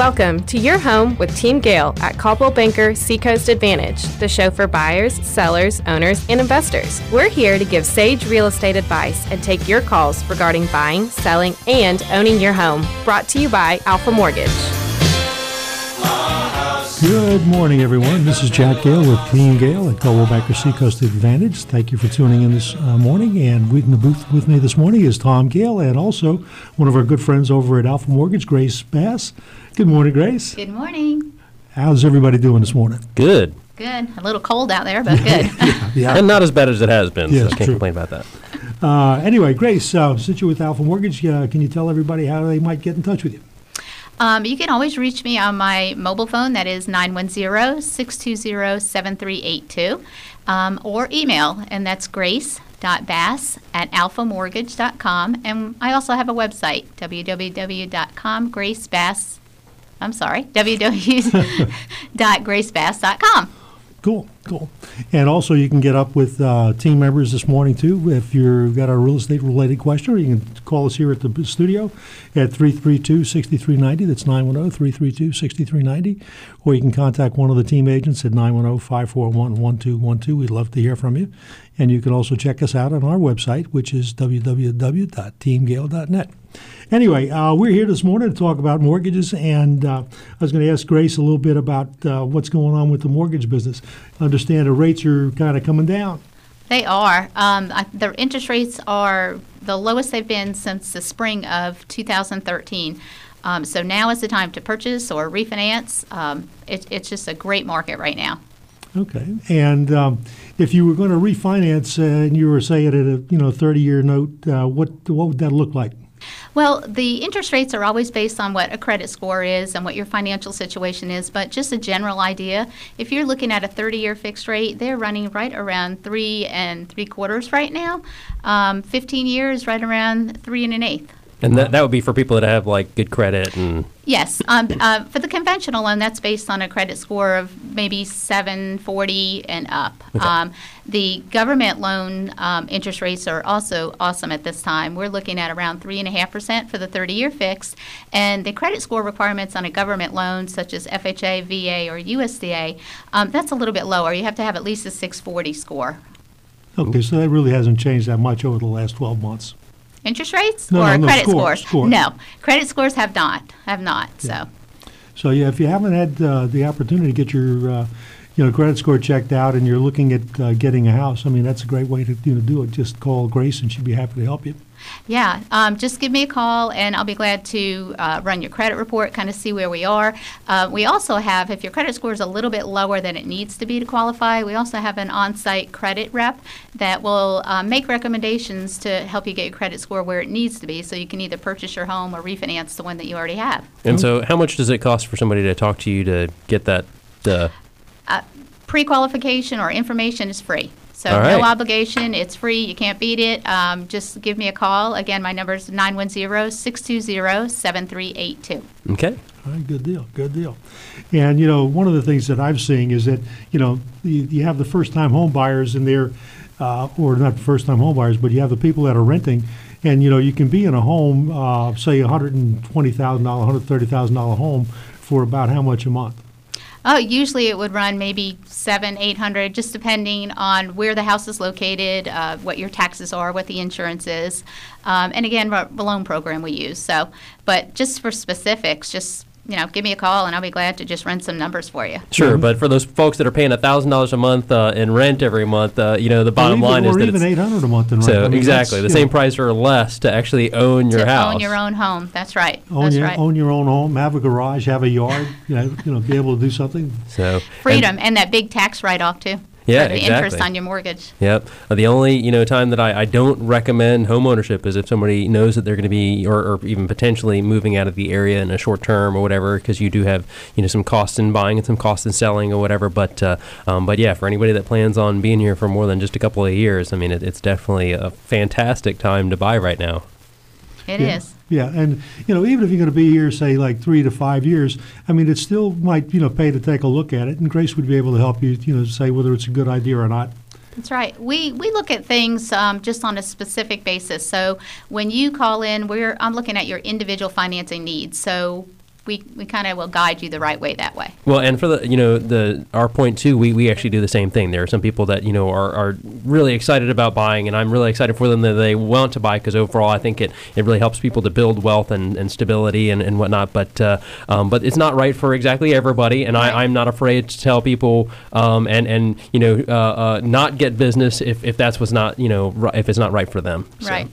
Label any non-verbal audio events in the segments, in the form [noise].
Welcome to your home with Team Gale at Coldwell Banker Seacoast Advantage, the show for buyers, sellers, owners, and investors. We're here to give sage real estate advice and take your calls regarding buying, selling, and owning your home. Brought to you by Alpha Mortgage. Good morning, everyone. This is Jack Gale with Team Gale at Coldwell Banker Seacoast Advantage. Thank you for tuning in this uh, morning. And in the booth with me this morning is Tom Gale and also one of our good friends over at Alpha Mortgage, Grace Bass. Good morning, Grace. Good morning. How's everybody doing this morning? Good. Good. A little cold out there, but [laughs] good. Yeah. [laughs] And not as bad as it has been, Yes, so I can't true. complain about that. Uh, anyway, Grace, uh, since you're with Alpha Mortgage, uh, can you tell everybody how they might get in touch with you? Um, you can always reach me on my mobile phone. That is 910-620-7382. Um, or email, and that's grace.bass at alphamortgage.com. And I also have a website, www.com, gracebass, I'm sorry, [laughs] www.gracebass.com. Cool, cool. And also, you can get up with uh, team members this morning too. If you've got a real estate related question, or you can call us here at the studio at 332-6390. That's 910-332-6390. Or you can contact one of the team agents at 910-541-1212. We'd love to hear from you. And you can also check us out on our website, which is www.teamgale.net. Anyway, uh, we're here this morning to talk about mortgages, and uh, I was going to ask Grace a little bit about uh, what's going on with the mortgage business. I understand the rates are kind of coming down. They are. Um, I, the interest rates are the lowest they've been since the spring of 2013. Um, so now is the time to purchase or refinance. Um, it, it's just a great market right now. Okay, and um, if you were going to refinance uh, and you were saying at a you know 30-year note, uh, what what would that look like? Well, the interest rates are always based on what a credit score is and what your financial situation is, but just a general idea. If you're looking at a 30-year fixed rate, they're running right around three and three quarters right now. Um, 15 years, right around three and an eighth. And that, that would be for people that have like good credit and Yes. Um, uh, for the conventional loan, that's based on a credit score of maybe 740 and up. Um, the government loan um, interest rates are also awesome at this time. We're looking at around 3.5% for the 30 year fixed. And the credit score requirements on a government loan, such as FHA, VA, or USDA, um, that's a little bit lower. You have to have at least a 640 score. Okay, so that really hasn't changed that much over the last 12 months. Interest rates No, or no, no, credit score, scores? score. No, credit scores have not. Have not. So. So yeah, if you haven't had uh, the opportunity to get your uh, you know credit score checked out and you're looking at uh, getting a house, I mean that's a great way to you know do it. Just call Grace and she'd be happy to help you. Yeah, um, just give me a call and I'll be glad to uh, run your credit report, kind of see where we are. Uh, we also have, if your credit score is a little bit lower than it needs to be to qualify, we also have an on site credit rep that will uh, make recommendations to help you get your credit score where it needs to be so you can either purchase your home or refinance the one that you already have. and so how much does it cost for somebody to talk to you to get that uh, Pre qualification or information is free. So, All no right. obligation, it's free, you can't beat it. Um, just give me a call. Again, my number is 910 620 7382. okay? All right, good deal, good deal. And you know, one of the things that I'm seeing is that you know you, you have the first-time home buyers and they're, uh, or not first-time home buyers, but you have the people that are renting, and you know you can be in a home, uh, say a hundred and twenty thousand dollar, hundred thirty thousand dollar home for about how much a month? Oh, usually it would run maybe seven, eight hundred, just depending on where the house is located, uh, what your taxes are, what the insurance is, um, and again, what loan program we use. So, but just for specifics, just you know, give me a call and I'll be glad to just run some numbers for you. Sure, Mm-hmm. but for those folks that are paying thousand dollars a month uh, in rent every month, uh, you know the bottom even, line is or that even it's eight hundred a month in rent. so I mean, exactly the that's, same know, price or less to actually own your to house. own your own home. That's right. Own That's your, right. own your own home, have a garage, have a yard, you know, you know, be able to do something. So and- Freedom and, that big tax write off too. Yeah, for the interest exactly. on your mortgage. Yep. Uh, The only you know time that I, I don't recommend home ownership is if somebody knows that they're going to be or, or even potentially moving out of the area in a short term or whatever because you do have you know some costs in buying and some costs in selling or whatever. But uh, um, but yeah, for anybody that plans on being here for more than just a couple of years, I mean it, it's definitely a fantastic time to buy right now. It yeah. is. Yeah, and you know, even if you're going to be here, say like three to five years, I mean, it still might you know pay to take a look at it, and Grace would be able to help you, you know, say whether it's a good idea or not. That's right. We we look at things um, just on a specific basis. So when you call in, we're I'm looking at your individual financing needs. So we, we kind of will guide you the right way that way. Well, and for the you know the our point too, we, we actually do the same thing. There are some people that you know are, are really excited about buying, and I'm really excited for them that they want to buy because overall I think it, it really helps people to build wealth and, and stability and, and whatnot. But uh, um, but it's not right for exactly everybody, and I, I'm not afraid to tell people um, and and you know uh, uh, not get business if, if that's what's not you know if it's not right for them. So. Right.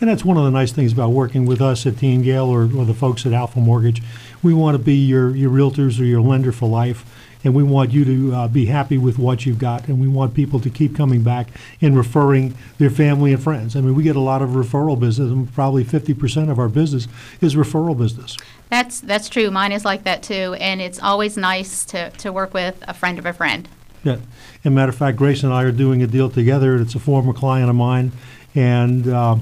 And that's one of the nice things about working with us at Team Gale or, or the folks at Alpha Mortgage. We want to be your, your realtors or your lender for life, and we want you to uh, be happy with what you've got, and we want people to keep coming back and referring their family and friends. I mean, we get a lot of referral business, and probably 50% of our business is referral business. That's, that's true. Mine is like that too. And it's always nice to, to work with a friend of a friend. Yeah. And matter of fact, Grace and I are doing a deal together. It's a former client of mine, and uh,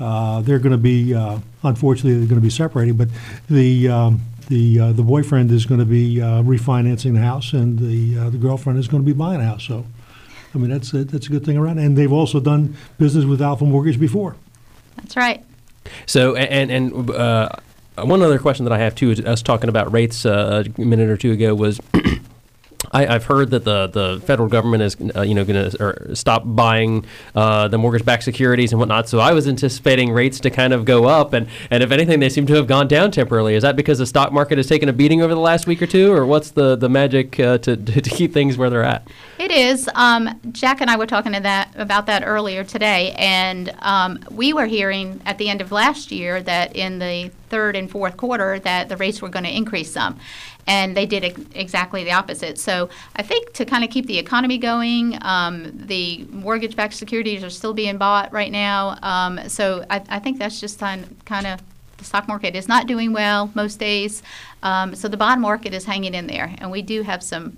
uh, they're going to be, uh, unfortunately, they're going to be separating. But the um, the uh, the boyfriend is going to be uh, refinancing the house, and the uh, the girlfriend is going to be buying a house. So, I mean, that's a, that's a good thing around. And they've also done business with Alpha Mortgage before. That's right. So and and uh, one other question that I have too is us talking about rates uh, a minute or two ago was. [clears throat] I, I've heard that the, the federal government is uh, you know going to stop buying uh, the mortgage-backed securities and whatnot. So I was anticipating rates to kind of go up, and, and if anything, they seem to have gone down temporarily. Is that because the stock market has taken a beating over the last week or two, or what's the the magic uh, to, [laughs] to keep things where they're at? It is. Um, Jack and I were talking that about that earlier today, and um, we were hearing at the end of last year that in the third and fourth quarter that the rates were going to increase some, and they did ex- exactly the opposite. So I think to kind of keep the economy going, um, the mortgage-backed securities are still being bought right now. Um, so I, I think that's just kind of the stock market is not doing well most days. Um, so the bond market is hanging in there, and we do have some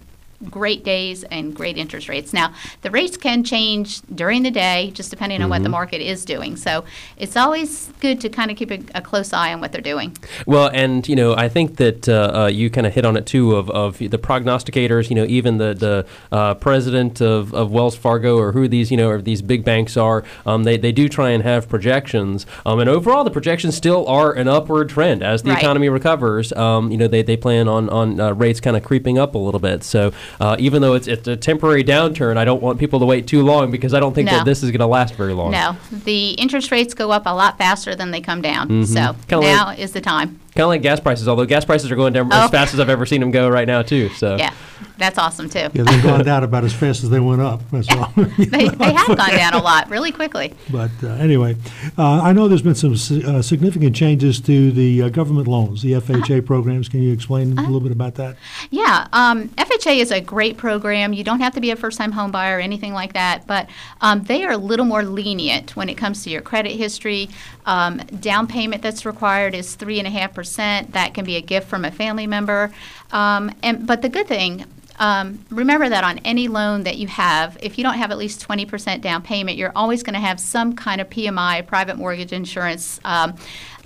great days and great interest rates. Now, the rates can change during the day, just depending on what the market is doing. So it's always good to kind of keep a, a close eye on what they're doing. Well, and you know, I think that uh, uh, you kind of hit on it too of, of the prognosticators. You know, even the the uh, president of, of Wells Fargo or who these you know or these big banks are, um, they they do try and have projections. Um, and overall, the projections still are an upward trend as the Right. economy recovers. Um, you know, they, they plan on on uh, rates kind of creeping up a little bit. So uh, even though it's it's a temporary downturn, I don't want people to wait too long because I don't think No. that this is going to last very long. No, the interest rates go up a lot faster than they come down. So Mm-hmm. Kinda now like- is the time. Kind of like gas prices, although gas prices are going down Oh. as fast as I've ever seen them go right now too. So Yeah, that's awesome too. Yeah, they've gone down about as fast as they went up. That's all. [laughs] They, they have gone down a lot really quickly. But uh, anyway, uh, I know there's been some uh, significant changes to the uh, government loans, the FHA programs. Can you explain a little bit about that? Yeah, um, FHA is a great program. You don't have to be a first time home buyer or anything like that, but um, they are a little more lenient when it comes to your credit history. Um, down payment that's required is 3.5%. That can be a gift from a family member. Um, and, but the good thing, um, remember that on any loan that you have, if you don't have at least 20% down payment, you're always going to have some kind of PMI, private mortgage insurance. Um,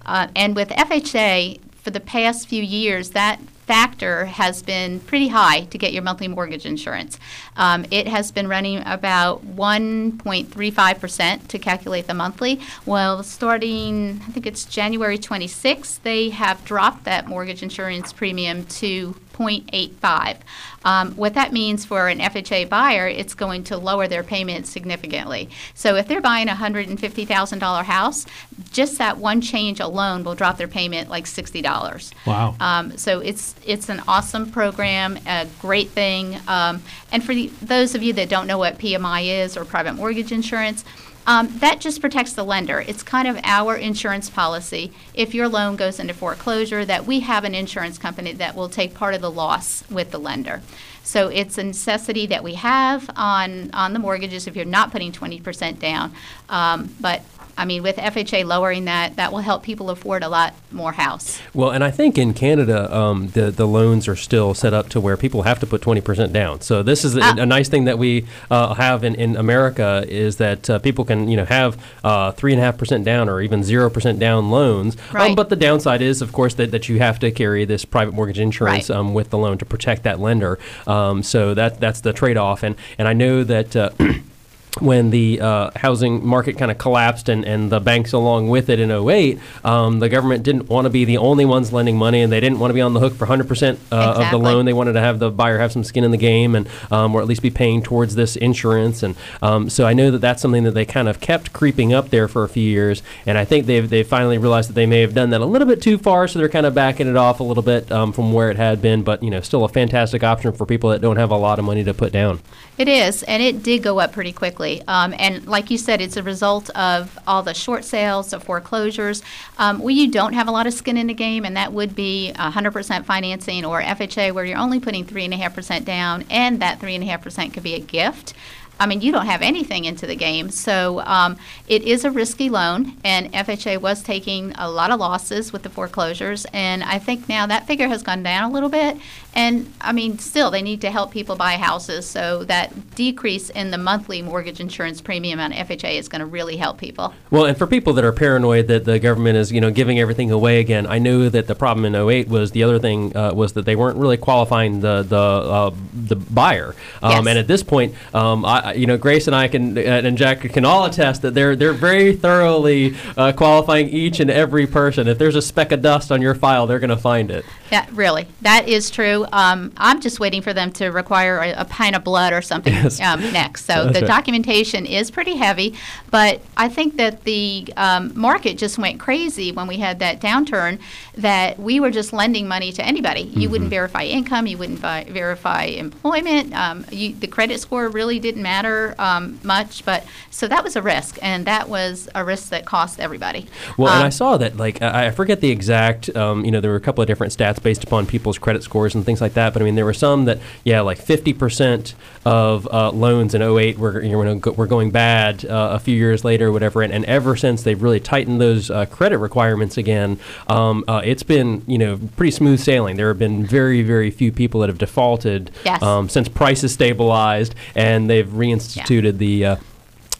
uh, and with FHA, for the past few years, that factor has been pretty high to get your monthly mortgage insurance. Um, it has been running about 1.35% to calculate the monthly. Well, starting, I think it's January 26th, they have dropped that mortgage insurance premium to 0.85. Um, what that means for an FHA buyer, it's going to lower their payment significantly. So if they're buying a $150,000 house, just that one change alone will drop their payment like $60. Wow. Um, so it's it's an awesome program, a great thing. Um, and for the, those of you that don't know what PMI is or private mortgage insurance, um, that just protects the lender. It's kind of our insurance policy. If your loan goes into foreclosure, that we have an insurance company that will take part of the loss with the lender. So it's a necessity that we have on on the mortgages if you're not putting 20% down. Um, but I mean, with FHA lowering that, that will help people afford a lot more house. Well, and I think in Canada, um, the the loans are still set up to where people have to put twenty percent down. So this is a, Ah. a nice thing that we uh, have in, in America is that uh, people can you know have uh, three and a half percent down or even zero percent down loans. Um, Right. but the downside is, of course, that, that you have to carry this private mortgage insurance Right. um, with the loan to protect that lender. Um, so that that's the trade off. And and I know that. [clears throat] When the uh, housing market kind of collapsed and, and the banks along with it in 08, um, the government didn't want to be the only ones lending money and they didn't want to be on the hook for 100% uh, of the loan. They wanted to have the buyer have some skin in the game and um, or at least be paying towards this insurance. And um, so I know that that's something that they kind of kept creeping up there for a few years. And I think they've, they've finally realized that they may have done that a little bit too far. So they're kind of backing it off a little bit um, from where it had been. But, you know, still a fantastic option for people that don't have a lot of money to put down. It is, and it did go up pretty quickly. Um, and like you said, it's a result of all the short sales, the foreclosures. Um, you don't have a lot of skin in the game, and that would be 100% financing or FHA, where you're only putting 3.5% down, and that 3.5% could be a gift. I mean, you don't have anything into the game. So um, it is a risky loan, and FHA was taking a lot of losses with the foreclosures. And I think now that figure has gone down a little bit. And I mean, still, they need to help people buy houses. So that decrease in the monthly mortgage insurance premium on FHA is going to really help people. Well, and for people that are paranoid that the government is, you know, giving everything away again, I know that the problem in 08 was the other thing uh, was that they weren't really qualifying the the uh, the buyer. Um, Yes. And at this point, um, I, you know, Grace and I can and Jack can all attest that they're they're very thoroughly uh, qualifying each and every person. If there's a speck of dust on your file, they're going to find it. Yeah, really, that is true. Um, I'm just waiting for them to require a, a pint of blood or something Yes. um, next. So That's the right. documentation is pretty heavy, but I think that the um, market just went crazy when we had that downturn. That we were just lending money to anybody. You Mm-hmm. wouldn't verify income, you wouldn't vi- verify employment. Um, you, the credit score really didn't matter um, much, but so that was a risk, and that was a risk that cost everybody. Well, and Um, I saw that, like, I I forget the exact, um, you know, there were a couple of different stats based upon people's credit scores and things like that. But I mean, there were some that, yeah, like 50% of uh, loans in 08 were, you know, were going bad uh, a few years later or whatever. And, and ever since they've really tightened those uh, credit requirements again, um, uh, it's been, you know, pretty smooth sailing. There have been very, very few people that have defaulted Yes. um, since prices stabilized and they've reinstituted the uh,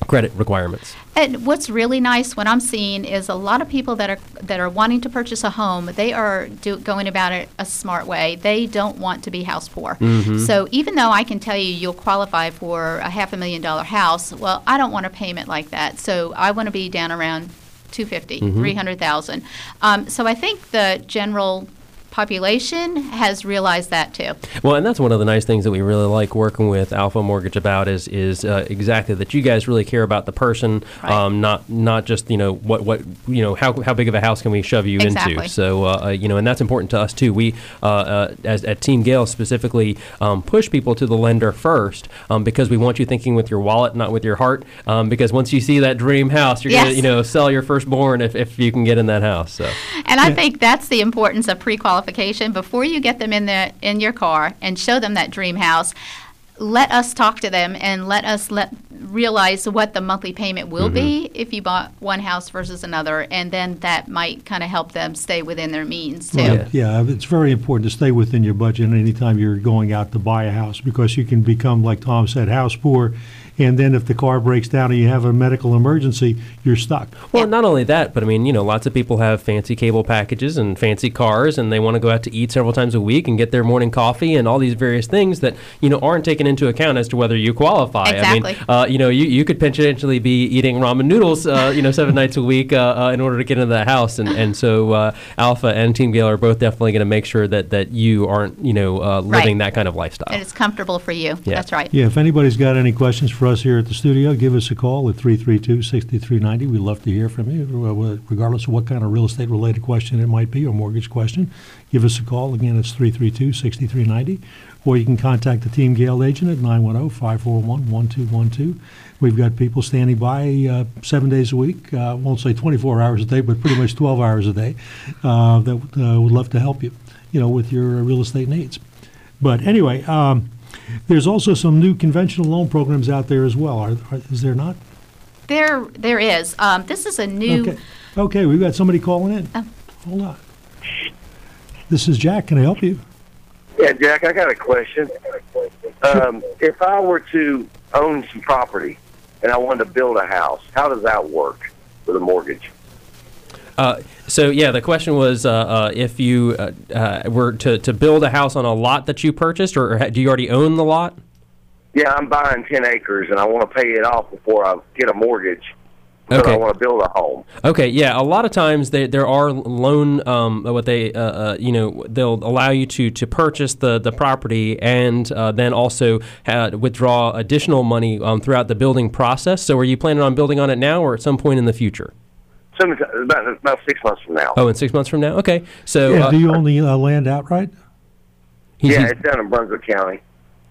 credit requirements. And what's really nice, what I'm seeing is a lot of people that are that are wanting to purchase a home. They are do, going about it a smart way. They don't want to be house poor. So even though I can tell you you'll qualify for a half a million dollar house, well, I don't want a payment like that. So I want to be down around 250, 300,000. Um, so I think the general population has realized that too. Well, and that's one of the nice things that we really like working with Alpha Mortgage about is is uh, exactly that you guys really care about the person, Right. um, not not just you know what what you know how how big of a house can we shove you Exactly. into. So uh, uh, you know, and that's important to us too. We uh, uh, as at Team Gale specifically um, push people to the lender first um, because we want you thinking with your wallet, not with your heart. Um, because once you see that dream house, you're gonna you know sell your firstborn if, if you can get in that house. So. And I think that's the importance of pre-qualification. Before you get them in the in your car and show them that dream house, let us talk to them and let us let realize what the monthly payment will be mm-hmm. if you bought one house versus another, and then that might kind of help them stay within their means too. Right. Yeah, it's very important to stay within your budget anytime you're going out to buy a house because you can become, like Tom said, house poor. And then if the car breaks down and you have a medical emergency, you're stuck. Well, Yeah. not only that, but I mean, you know, lots of people have fancy cable packages and fancy cars, and they want to go out to eat several times a week and get their morning coffee and all these various things that you know aren't taken into account as to whether you qualify. I mean, uh, you know, you, you could potentially be eating ramen noodles, uh, you know, seven [laughs] nights a week uh, uh, in order to get into that house, and and so uh, Alpha and Team Gale are both definitely going to make sure that that you aren't, you know, uh, living Right. that kind of lifestyle. And it's comfortable for you. Yeah. That's right. Yeah, if anybody's got any questions for us here at the studio, give us a call at 332-6390. We'd love to hear from you, regardless of what kind of real estate-related question it might be or mortgage question. Give us a call. Again, it's 332-6390. Or you can contact the Team Gale agent at 910-541-1212. We've got people standing by uh, seven days a week, uh, won't say 24 hours a day, but pretty much 12 hours a day, uh, that uh, would love to help you, you know, with your real estate needs. But anyway, um, there's also some new conventional loan programs out there as well. Are, are, is there not? There, there is. Um, this is a new. Okay. Okay, we've got somebody calling in. Oh. Hold on. This is Jack. Can I help you? Yeah, Jack, I got a question. Um, if I were to own some property and I wanted to build a house, how does that work with a mortgage? Uh, so yeah, the question was uh, uh, if you uh, uh, were to, to build a house on a lot that you purchased, or ha- do you already own the lot? Yeah, I'm buying 10 acres and I want to pay it off before I get a mortgage. Because Okay. I want to build a home. Okay, yeah. A lot of times they, there are loan, um, what they, uh, uh, you know, they'll allow you to to purchase the the property and uh, then also uh, withdraw additional money um, throughout the building process. So, are you planning on building on it now or at some point in the future? Some, about, about six months from now. Oh, in six months from now. Okay. So, Yeah, uh, do you own the uh, land outright? he's- yeah, he's- it's down in Brunswick County.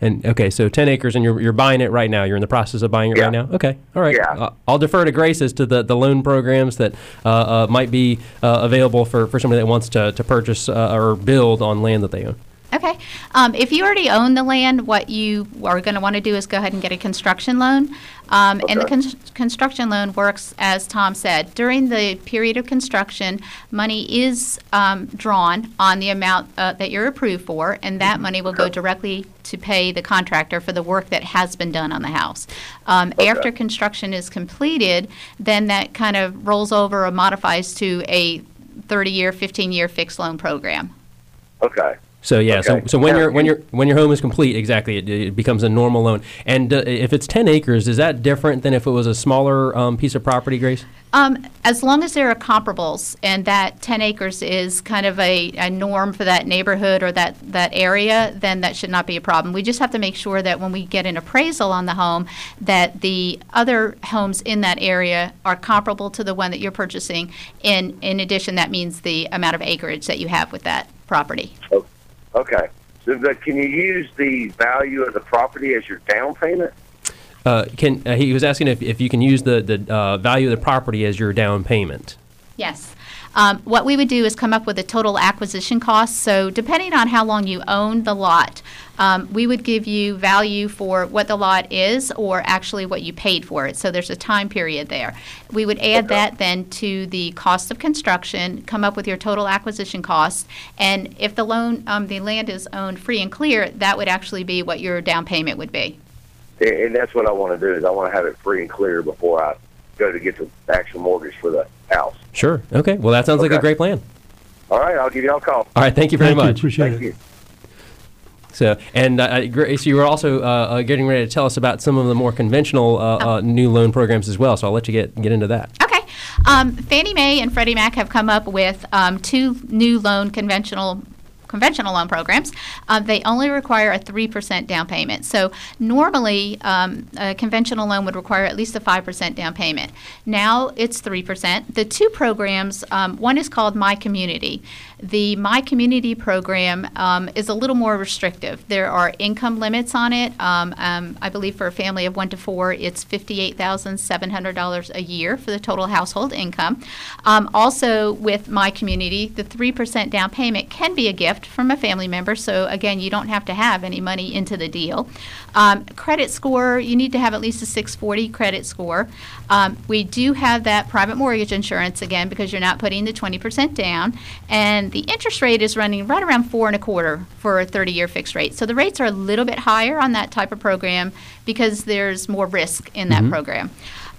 And okay, so ten acres, and you're you're buying it right now. You're in the process of buying it right now. Okay, all right. Yeah. Uh, I'll defer to Grace as to the, the loan programs that uh, uh, might be uh, available for, for somebody that wants to to purchase uh, or build on land that they own. Okay. Um, if you already own the land, what you are going to want to do is go ahead and get a construction loan. Um, And the Okay. con- construction loan works, as Tom said, during the period of construction, money is um, drawn on the amount uh, that you're approved for, and that money will go directly to pay the contractor for the work that has been done on the house. Um, After construction is completed, then that kind of rolls over or modifies to a 30-year, 15-year fixed loan program. Okay. So yeah, so, Okay. so when Yeah. your when your when your home is complete, exactly, it, it becomes a normal loan. And uh, if it's ten acres, is that different than if it was a smaller um, piece of property, Grace? Um, as long as there are comparables and that 10 acres is kind of a, a norm for that neighborhood or that, that area, then that should not be a problem. We just have to make sure that when we get an appraisal on the home, that the other homes in that area are comparable to the one that you're purchasing. And in addition, that means the amount of acreage that you have with that property. Oh, okay. So, but can you use the value of the property as your down payment? Uh, can uh, he was asking if, if you can use the the uh, value of the property as your down payment? Yes. Um, What we would do is come up with a total acquisition cost. So depending on how long you own the lot, um, we would give you value for what the lot is or actually what you paid for it. So there's a time period there. We would add that then to the cost of construction, come up with your total acquisition cost. And if the loan, um, the land is owned free and clear, that would actually be what your down payment would be. And and that's what I want to do is I want to have it free and clear before I go to get the actual mortgage for the house. Sure. Okay. Well, that sounds like a great plan. All right, I'll give y'all a call. All right. Thank you very Thank you, much. appreciate it. Thank it. you. So, and uh, Grace, you were also uh, uh, getting ready to tell us about some of the more conventional uh, uh, new loan programs as well. So I'll let you get get into that. Okay. Um, Fannie Mae and Freddie Mac have come up with um, two new loan conventional conventional loan programs. Um, they only require a three percent down payment. So normally, um, a conventional loan would require at least a five percent down payment. Now it's three percent. The two programs, um, one is called My Community. The My Community program um, is a little more restrictive. There are income limits on it. Um, um, I believe for a family of one to four, it's fifty-eight thousand seven hundred dollars a year for the total household income. Also, with My Community, the three percent down payment can be a gift from a family member. So again, you don't have to have any money into the deal. Um, credit score, you need to have at least a 640 credit score. Um, we do have that private mortgage insurance again because you're not putting the 20% down, and the interest rate is running right around four and a quarter for a 30-year fixed rate. So the rates are a little bit higher on that type of program because there's more risk in that program.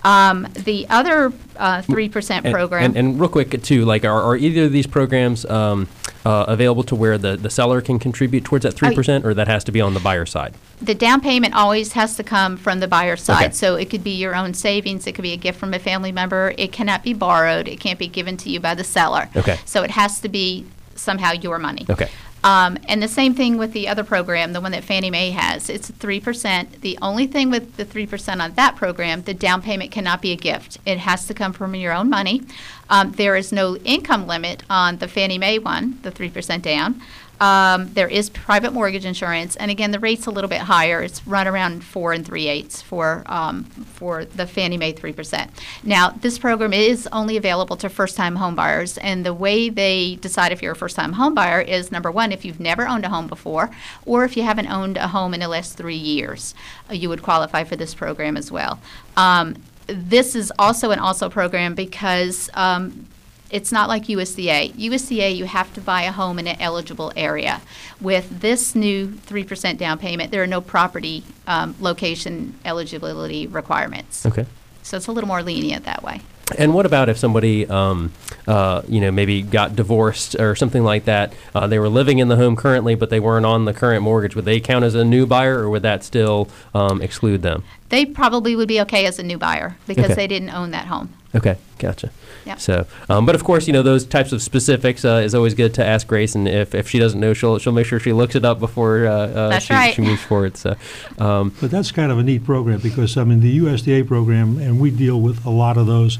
Um, the other uh, 3% And, program. And, and real quick too, like are, are either of these programs um, uh, available to where the, the seller can contribute towards that three percent, or that has to be on the buyer side? the down payment always has to come from the buyer side. Okay. So it could be your own savings, it could be a gift from a family member. It cannot be borrowed, it can't be given to you by the seller. Okay. So it has to be somehow your money. Okay. Um, and the same thing with the other program, the one that Fannie Mae has. It's 3%. The only thing with the 3% on that program, the down payment cannot be a gift. It has to come from your own money. Um, there is no income limit on the Fannie Mae one, the 3% down. Um, there is private mortgage insurance, and again, the rate's a little bit higher. It's run around four and three eighths for um, for the Fannie Mae three percent. Now, this program is only available to first-time home buyers, and the way they decide if you're a first-time home buyer is number one, if you've never owned a home before, or if you haven't owned a home in the last three years, uh, you would qualify for this program as well. Um, this is also an also program because um, it's not like USDA. USDA, you have to buy a home in an eligible area. With this new 3% down payment, there are no property um, location eligibility requirements. Okay. So it's a little more lenient that way. And what about if somebody um, uh, you know, maybe got divorced or something like that. Uh, they were living in the home currently, but they weren't on the current mortgage. Would they count as a new buyer, or would that still um, exclude them? They probably would be okay as a new buyer because Okay. they didn't own that home. Okay, gotcha. Yeah. So, um, but of course, you know those types of specifics uh, is always good to ask Grace, and if, if she doesn't know, she'll she'll make sure she looks it up before uh, uh, she, right. she moves forward. So, um, But that's kind of a neat program because, I mean, the USDA program, and we deal with a lot of those.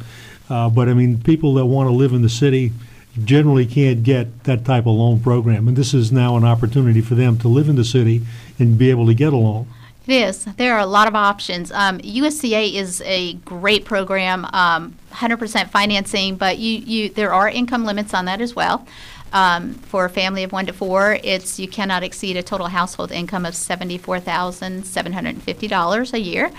Uh, but I mean, people that want to live in the city generally can't get that type of loan program. And this is now an opportunity for them to live in the city and be able to get a loan. It is. There are a lot of options. Um, USDA is a great program, um, 100% financing, but you, you there are income limits on that as well. Um, for a family of one to four, it's you cannot exceed a total household income of seventy-four thousand seven hundred and fifty dollars a year,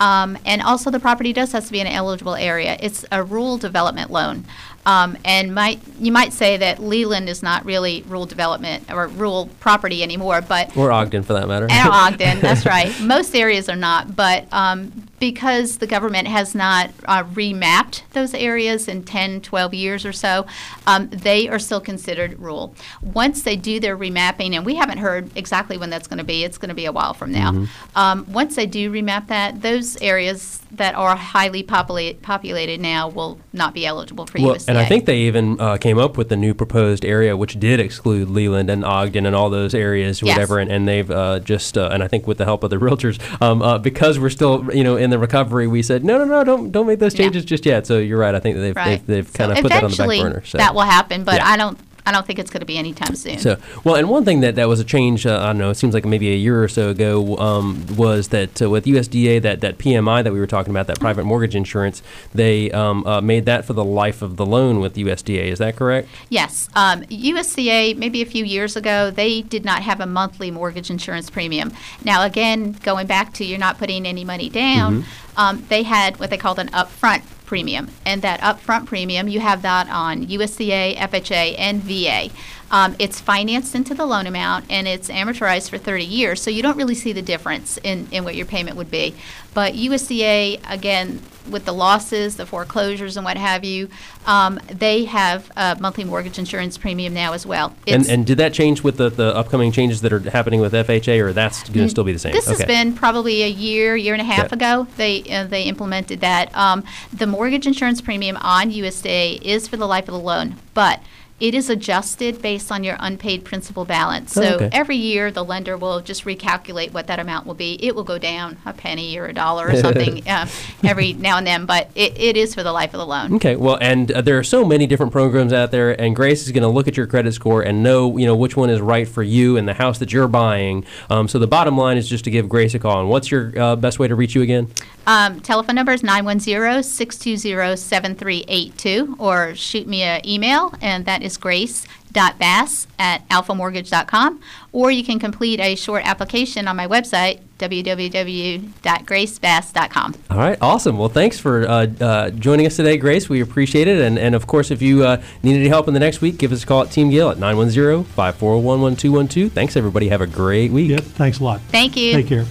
um, and also the property does has to be in an eligible area. It's a rural development loan, um, and might you might say that Leland is not really rural development or rural property anymore, but or Ogden for that matter. and [laughs] Ogden, that's right. Most areas are not, but um, because the government has not uh, remapped those areas in 10, 12 years or so, um, they are still considered rural. Once they do their remapping, and we haven't heard exactly when that's going to be, it's going to be a while from now. Mm-hmm. Um, once they do remap that, those areas that are highly populate, populated now will not be eligible for Well, USDA. and I think they even uh, came up with the new proposed area, which did exclude Leland and Ogden and all those areas, Yes. whatever. And, and they've uh, just, uh, and I think with the help of the [laughs] realtors, um, uh, because we're still, you know, in the recovery, we said, no, no, no, don't, don't make those changes just yet. So you're right. I think that they've, Right. they've, they've kind of put that on the back burner. So. that will happen, but Yeah. I don't. I don't think it's going to be anytime soon. So, well, and one thing that, that was a change, uh, I don't know, it seems like maybe a year or so ago, um, was that uh, with USDA, that, that PMI that we were talking about, that private mortgage insurance, they um, uh, made that for the life of the loan with USDA. Is that correct? Yes. Um, USDA, maybe a few years ago, they did not have a monthly mortgage insurance premium. Now, again, going back to you're not putting any money down, um, they had what they called an upfront premium. And that upfront premium, you have that on USDA, FHA, and VA. Um, it's financed into the loan amount and it's amortized for 30 years, so you don't really see the difference in, in what your payment would be. But USDA, again, with the losses, the foreclosures, and what have you, um, they have a monthly mortgage insurance premium now as well. And, It's- and did that change with the, the upcoming changes that are happening with FHA, or that's going to still be the same? This has been probably a year, year and a half Okay. ago. They uh, they implemented that. Um, the mortgage insurance premium on USDA is for the life of the loan, but it is adjusted based on your unpaid principal balance. Oh, So okay. every year, the lender will just recalculate what that amount will be. It will go down a penny or a dollar or [laughs] something uh, every now and then, but it, it is for the life of the loan. Okay, well, and uh, there are so many different programs out there, and Grace is going to look at your credit score and know, you know, which one is right for you and the house that you're buying. Um, so the bottom line is just to give Grace a call. And what's your uh, best way to reach you again? Um, telephone number is 910-620-7382, or shoot me an email, and that is grace.bass at alphamortgage.com, or you can complete a short application on my website, www.gracebass.com. All right, awesome. Well, thanks for uh, uh, joining us today, Grace. We appreciate it. And, and of course, if you uh, need any help in the next week, give us a call at Team Gale at 910 541 1212. Thanks, everybody. Have a great week. Yep, thanks a lot. Thank you. Take care.